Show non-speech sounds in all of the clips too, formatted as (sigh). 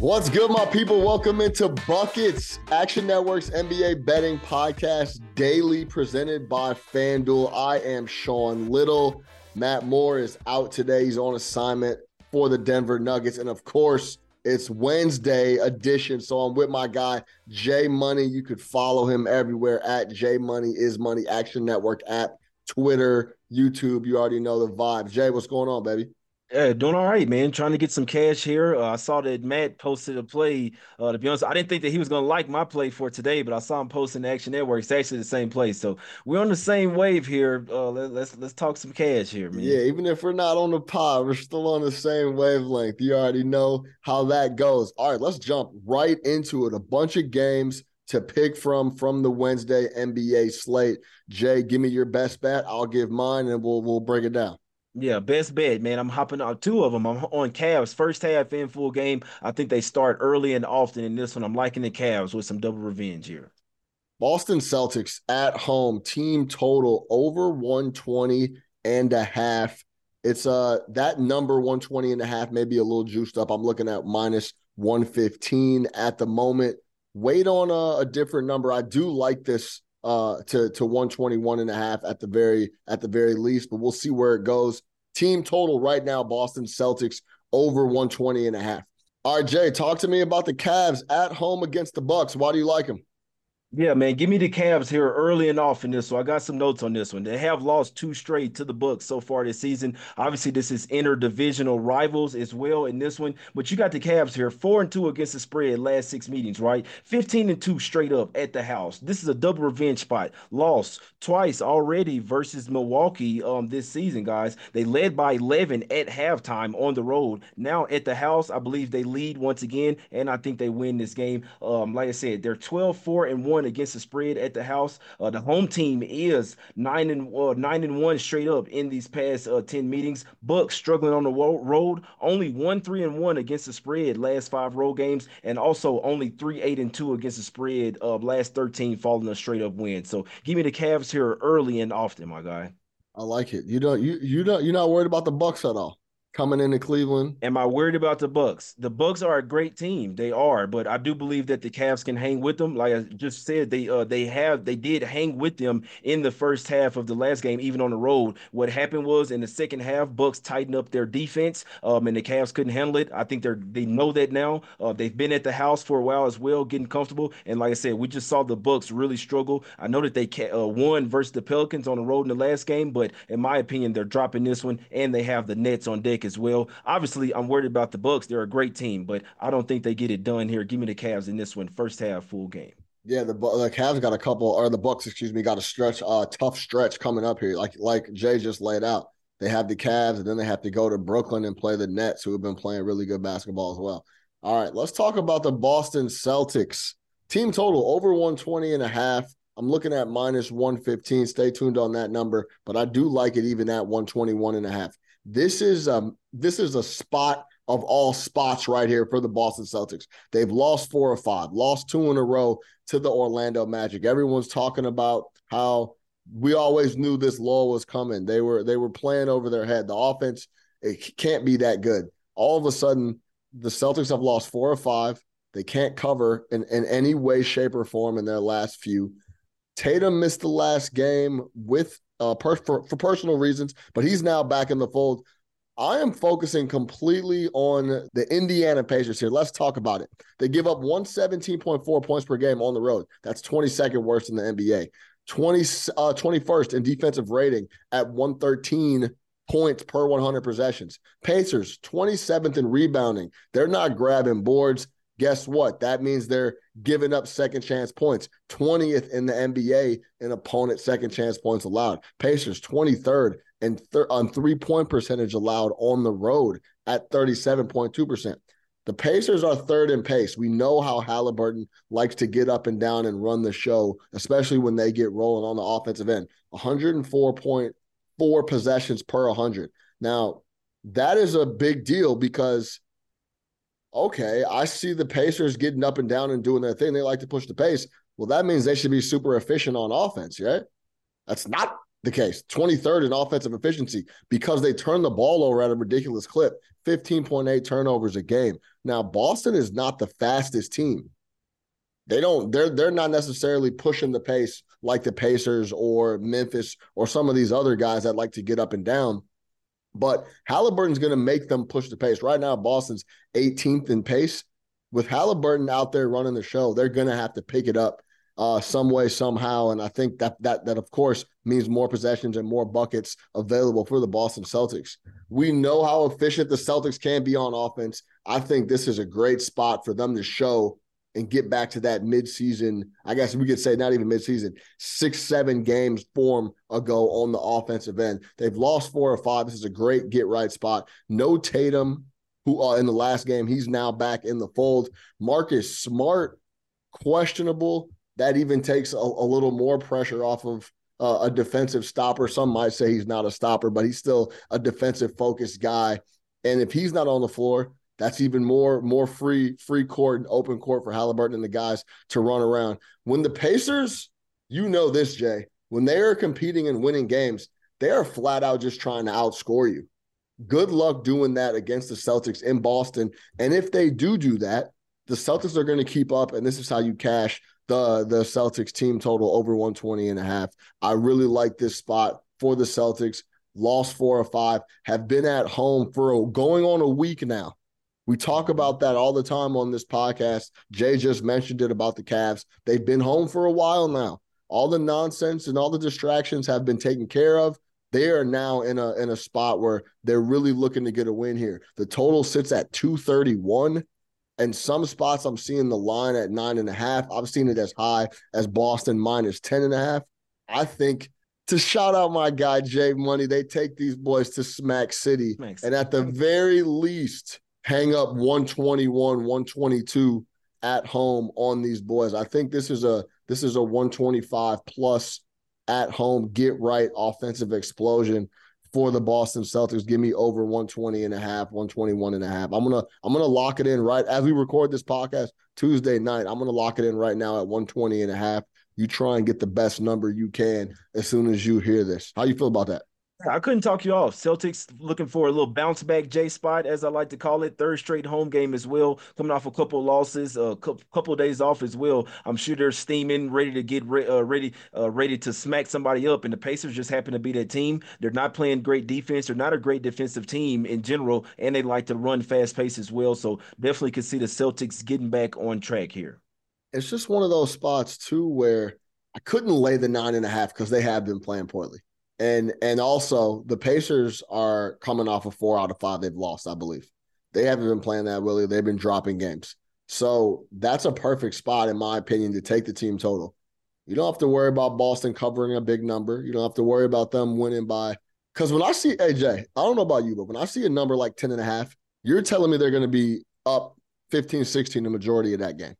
What's good, my people? Welcome into Buckets, Action Network's NBA betting podcast, daily presented by FanDuel. I am Sean Little. Matt Moore is out today. He's on assignment for the Denver Nuggets. And of course, it's Wednesday edition. So I'm with my guy, Jay Money. You could follow him everywhere at J Money is Money Action Network app, Twitter, YouTube. You already know the vibes. Jay, what's going on, baby? Yeah, doing all right, man. Trying to get some cash here. Uh, I saw that Matt posted a play. Uh, to be honest, I didn't think that he was going to like my play for today, but I saw him posting Action Network. It's actually the same play, so we're on the same wave here. Uh, let, let's let's talk some cash here, man. Yeah, even if we're not on the pod, we're still on the same wavelength. You already know how that goes. All right, let's jump right into it. A bunch of games to pick from from the Wednesday NBA slate. Jay, give me your best bet. I'll give mine, and we'll we'll break it down. Yeah, best bet, man. I'm hopping on two of them. I'm on Cavs first half in full game. I think they start early and often in this one. I'm liking the Cavs with some double revenge here. Boston Celtics at home, team total over 120 and a half. It's uh that number 120 and a half may be a little juiced up. I'm looking at minus 115 at the moment. Wait on a, a different number. I do like this uh to to 121 and a half at the very at the very least, but we'll see where it goes. Team total right now, Boston Celtics over 120 and a half. All right, Jay, talk to me about the Cavs at home against the Bucks. Why do you like them? Yeah, man, give me the Cavs here early and often this. So I got some notes on this one. They have lost two straight to the Bucks so far this season. Obviously, this is interdivisional rivals as well in this one. But you got the Cavs here, four and two against the spread last six meetings, right? Fifteen and two straight up at the house. This is a double revenge spot. Lost twice already versus Milwaukee um this season, guys. They led by eleven at halftime on the road. Now at the house, I believe they lead once again, and I think they win this game. Um, like I said, they're 12-4 and one against the spread at the house. Uh, the home team is nine and uh, nine and one straight up in these past uh, ten meetings. Bucks struggling on the road, only one three and one against the spread last five road games, and also only three eight and two against the spread of last thirteen, following a straight up win. So give me the Cavs here early and often, my guy. I like it. You don't you you don't you're not worried about the Bucks at all coming into Cleveland. Am I worried about the Bucks? The Bucks are a great team. They are, but I do believe that the Cavs can hang with them. Like I just said, they uh they have they did hang with them in the first half of the last game, even on the road. What happened was in the second half, Bucks tightened up their defense, um, and the Cavs couldn't handle it. I think they're they know that now. Uh, they've been at the house for a while as well, getting comfortable. And like I said, we just saw the Bucks really struggle. I know that they ca- uh, won versus the Pelicans on the road in the last game, but in my opinion, they're dropping this one, and they have the Nets on deck as well. Obviously, I'm worried about the Bucks. They're a great team, but I don't think they get it done here. Give me the Cavs in this one, first half, full game. Yeah, the the Cavs got a couple, or the Bucks, excuse me, got a stretch, uh, tough stretch coming up here. Like like Jay just laid out, they have the Cavs, and then they have to go to Brooklyn and play the Nets, who have been playing really good basketball as well. All right, let's talk about the Boston Celtics. Team total over 120 and a half. I'm looking at minus 115. Stay tuned on that number, but I do like it even at 121 and a half. This is um this is a spot of all spots right here for the Boston Celtics. They've lost four or five, lost two in a row to the Orlando Magic. Everyone's talking about how we always knew this lull was coming. They were they were playing over their head. The offense it can't be that good. All of a sudden, the Celtics have lost four or five. They can't cover in, in any way, shape, or form in their last few. Tatum missed the last game with uh, per, for, for personal reasons, but he's now back in the fold. I am focusing completely on the Indiana Pacers here. Let's talk about it. They give up 117.4 points per game on the road. That's 22nd worst in the NBA. 20, uh, 21st in defensive rating at 113 points per 100 possessions. Pacers, 27th in rebounding. They're not grabbing boards guess what? That means they're giving up second chance points. 20th in the NBA in opponent second chance points allowed. Pacers 23rd and on three point percentage allowed on the road at 37.2%. The Pacers are third in pace. We know how Halliburton likes to get up and down and run the show, especially when they get rolling on the offensive end. 104.4 possessions per 100. Now, that is a big deal because okay, I see the Pacers getting up and down and doing their thing. They like to push the pace. Well, that means they should be super efficient on offense, right? That's not the case. 23rd in offensive efficiency because they turn the ball over at a ridiculous clip 15.8 turnovers a game. Now, Boston is not the fastest team. They don't, they're they're not necessarily pushing the pace like the Pacers or Memphis or some of these other guys that like to get up and down. But Halliburton's going to make them push the pace. Right now, Boston's 18th in pace. With Halliburton out there running the show, they're going to have to pick it up uh, some way, somehow. And I think that that that of course means more possessions and more buckets available for the Boston Celtics. We know how efficient the Celtics can be on offense. I think this is a great spot for them to show and get back to that midseason. I guess we could say not even midseason, six, seven games form ago on the offensive end. They've lost four or five. This is a great get right spot. No Tatum, who uh, in the last game, he's now back in the fold. Marcus Smart, questionable. That even takes a, a little more pressure off of uh, a defensive stopper. Some might say he's not a stopper, but he's still a defensive focused guy. And if he's not on the floor, that's even more more free free court and open court for Halliburton and the guys to run around. When the Pacers, you know this, Jay, when they are competing and winning games, they are flat out just trying to outscore you. Good luck doing that against the Celtics in Boston. And if they do do that, the Celtics are going to keep up, and this is how you cash the the Celtics team total over 120 and a half. I really like this spot for the Celtics. Lost four or five, have been at home for a, going on a week now. We talk about that all the time on this podcast. Jay just mentioned it about the Cavs. They've been home for a while now. All the nonsense and all the distractions have been taken care of. They are now in a in a spot where they're really looking to get a win here. The total sits at 231. And some spots I'm seeing the line at nine and a half. I've seen it as high as Boston minus 10 and a half. I think to shout out my guy Jay Money, they take these boys to Smack City. And at the very least, hang up 121, 122 at home on these boys. I think this is a this is a 125 plus at home get right offensive explosion for the Boston Celtics. Give me over 120 and a half, 121 and a half. I'm to I'm to lock it in right as we record this podcast Tuesday night. I'm to lock it in right now at 120 and a half. You try and get the best number you can as soon as you hear this. How you feel about that? I couldn't talk you off. Celtics looking for a little bounce back J spot, as I like to call it. Third straight home game as well. Coming off a couple losses, a couple days off as well. I'm sure they're steaming, ready to get re- uh, ready, uh, ready to smack somebody up. And the Pacers just happen to be that team. They're not playing great defense. They're not a great defensive team in general, and they like to run fast pace as well. So definitely can see the Celtics getting back on track here. It's just one of those spots too where I couldn't lay the nine and a half because they have been playing poorly. And and also the Pacers are coming off of four out of five they've lost, I believe. They haven't been playing that really. They've been dropping games. So that's a perfect spot, in my opinion, to take the team total. You don't have to worry about Boston covering a big number. You don't have to worry about them winning by because when I see AJ, I don't know about you, but when I see a number like 10 and a half, you're telling me they're going to be up 15, 16 the majority of that game.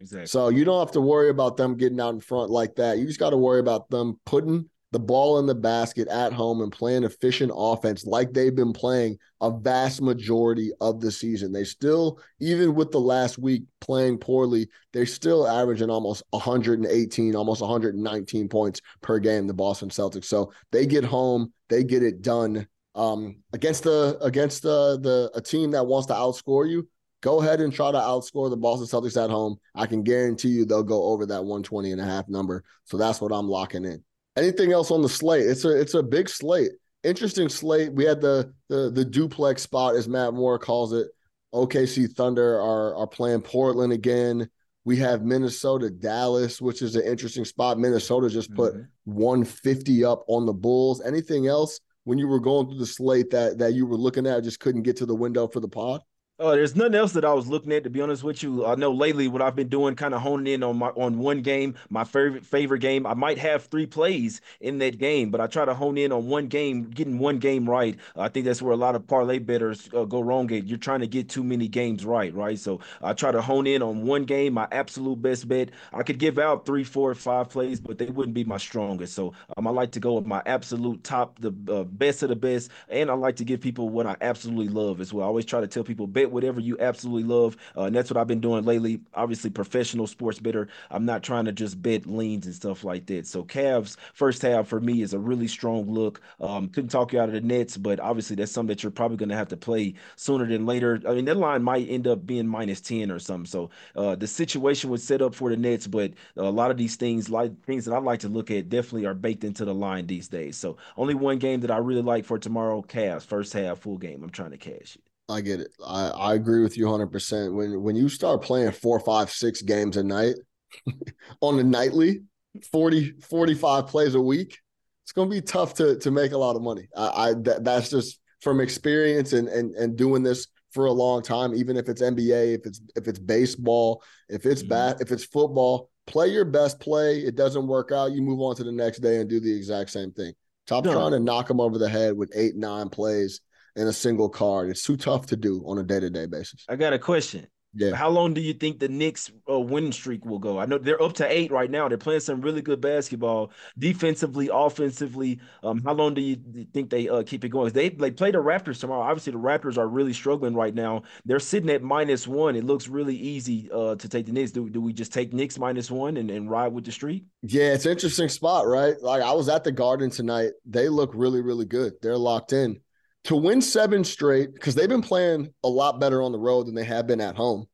Exactly. So you don't have to worry about them getting out in front like that. You just got to worry about them putting the ball in the basket at home and playing efficient offense like they've been playing a vast majority of the season. They still, even with the last week playing poorly, they're still averaging almost 118, almost 119 points per game, the Boston Celtics. So they get home, they get it done. Um, against the against the the a team that wants to outscore you, go ahead and try to outscore the Boston Celtics at home. I can guarantee you they'll go over that 120 and a half number. So that's what I'm locking in. Anything else on the slate? It's a it's a big slate. Interesting slate. We had the the the duplex spot, as Matt Moore calls it. OKC Thunder are are playing Portland again. We have Minnesota Dallas, which is an interesting spot. Minnesota just put mm-hmm. 150 up on the Bulls. Anything else when you were going through the slate that that you were looking at just couldn't get to the window for the pod? Uh, there's nothing else that I was looking at to be honest with you. I know lately what I've been doing, kind of honing in on my on one game, my favorite favorite game. I might have three plays in that game, but I try to hone in on one game, getting one game right. I think that's where a lot of parlay bettors uh, go wrong. At you're trying to get too many games right, right? So I try to hone in on one game, my absolute best bet. I could give out three, four, five plays, but they wouldn't be my strongest. So um, I like to go with my absolute top, the uh, best of the best, and I like to give people what I absolutely love as well. I always try to tell people bet whatever you absolutely love. Uh, and that's what I've been doing lately. Obviously, professional sports better. I'm not trying to just bet leans and stuff like that. So Cavs first half for me is a really strong look. Um, couldn't talk you out of the Nets, but obviously that's something that you're probably going to have to play sooner than later. I mean, that line might end up being minus 10 or something. So uh, the situation was set up for the Nets, but a lot of these things, like things that I like to look at, definitely are baked into the line these days. So only one game that I really like for tomorrow, Cavs, first half, full game. I'm trying to cash it. I get it. I, I agree with you 100%. When when you start playing four, five, six games a night (laughs) on a nightly, 40, 45 plays a week, it's going to be tough to to make a lot of money. I, I that, that's just from experience and, and and doing this for a long time. Even if it's NBA, if it's if it's baseball, if it's mm-hmm. bat, if it's football, play your best play. It doesn't work out, you move on to the next day and do the exact same thing. Stop no. trying to knock them over the head with eight, nine plays in a single card. It's too tough to do on a day to day basis. I got a question. Yeah. How long do you think the Knicks uh, winning streak will go? I know they're up to eight right now. They're playing some really good basketball, defensively, offensively. Um, how long do you think they uh, keep it going? They they play the Raptors tomorrow. Obviously, the Raptors are really struggling right now. They're sitting at minus one. It looks really easy uh, to take the Knicks. Do, do we just take Knicks minus one and, and ride with the streak? Yeah, it's an interesting spot, right? Like I was at the Garden tonight. They look really, really good. They're locked in to win seven straight because they've been playing a lot better on the road than they have been at home.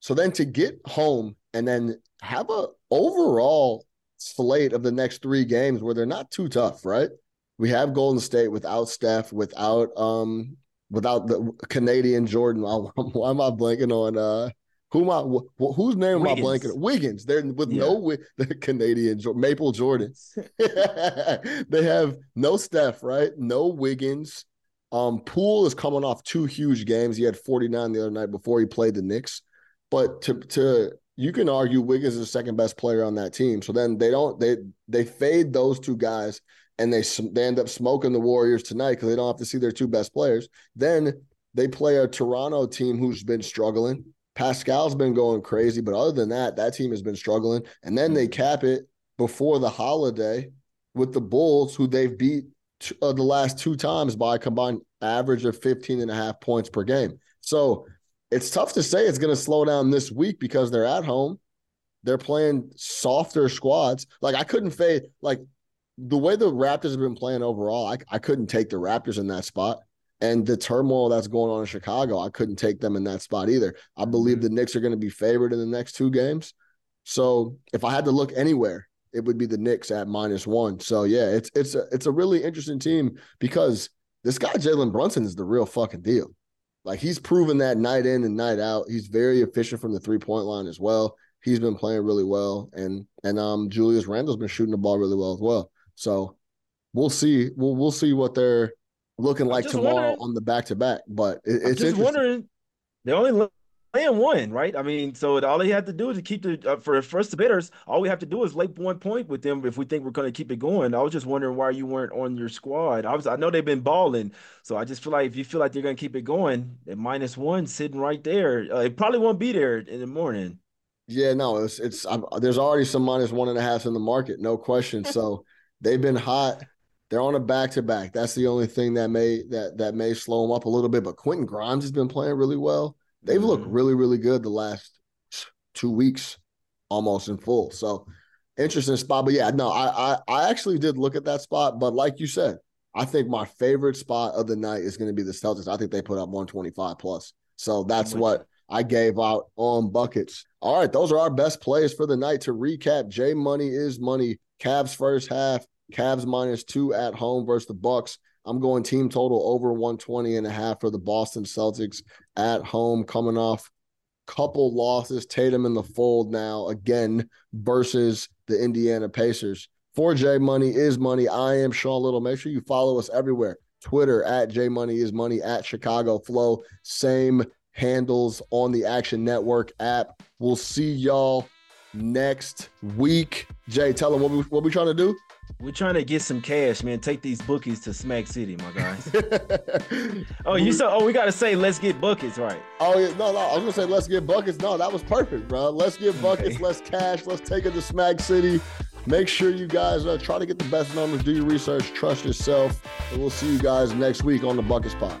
So then to get home and then have a overall slate of the next three games where they're not too tough, right? We have Golden State without Steph, without um without the Canadian Jordan. (laughs) Why am I blanking on uh who am I? Whose name Wiggins. am I blanking? Wiggins. They're with yeah. no the Canadian Maple Jordan. (laughs) (laughs) they have no Steph, right? No Wiggins. Um, Poole is coming off two huge games. He had 49 the other night before he played the Knicks. But to to you can argue Wiggins is the second best player on that team. So then they don't they they fade those two guys and they they end up smoking the Warriors tonight because they don't have to see their two best players. Then they play a Toronto team who's been struggling. Pascal's been going crazy, but other than that, that team has been struggling. And then they cap it before the holiday with the Bulls, who they've beat uh, the last two times by a combined average of 15 and a half points per game. So it's tough to say it's going to slow down this week because they're at home. They're playing softer squads. Like I couldn't fade like the way the Raptors have been playing overall, I, I couldn't take the Raptors in that spot. And the turmoil that's going on in Chicago, I couldn't take them in that spot either. I believe mm-hmm. the Knicks are going to be favored in the next two games. So if I had to look anywhere, it would be the Knicks at minus one. So yeah, it's it's a it's a really interesting team because this guy Jalen Brunson is the real fucking deal. Like he's proven that night in and night out. He's very efficient from the three point line as well. He's been playing really well, and and um Julius Randle's been shooting the ball really well as well. So we'll see. We'll we'll see what they're looking like tomorrow on the back to back. But it, it's just wondering. They only playing one, right? I mean, so all they have to do is to keep the uh, for first bidders. All we have to do is lay one point with them if we think we're going to keep it going. I was just wondering why you weren't on your squad. I was, I know they've been balling, so I just feel like if you feel like they're going to keep it going, at minus one sitting right there, uh, it probably won't be there in the morning. Yeah, no, it's it's I'm, there's already some minus one and a half in the market, no question. So (laughs) they've been hot. They're on a back to back. That's the only thing that may that that may slow them up a little bit. But Quentin Grimes has been playing really well. They've mm-hmm. looked really really good the last two weeks, almost in full. So interesting spot. But yeah, no, I I, I actually did look at that spot. But like you said, I think my favorite spot of the night is going to be the Celtics. I think they put up 125 plus. So that's what I gave out on buckets. All right, those are our best plays for the night. To recap, J Money is money. Cavs first half, Cavs minus two at home versus the Bucks. I'm going team total over 120 and a half for the Boston Celtics at home, coming off couple losses. Tatum in the fold now again versus the Indiana Pacers. 4J Money is money. I am Sean Little. Make sure you follow us everywhere. Twitter at J Money is money at Chicago Flow. Same handles on the Action Network app. We'll see y'all next week. Jay, tell them what we what we trying to do. We're trying to get some cash, man. Take these bookies to Smack City, my guys. (laughs) oh, you said, oh, we gotta say, let's get buckets, right? Oh yeah, no, no. I was gonna say, let's get buckets. No, that was perfect, bro. Let's get buckets. Okay. Let's cash. Let's take it to Smack City. Make sure you guys uh, try to get the best numbers. Do your research. Trust yourself. And we'll see you guys next week on the Bucket Spot.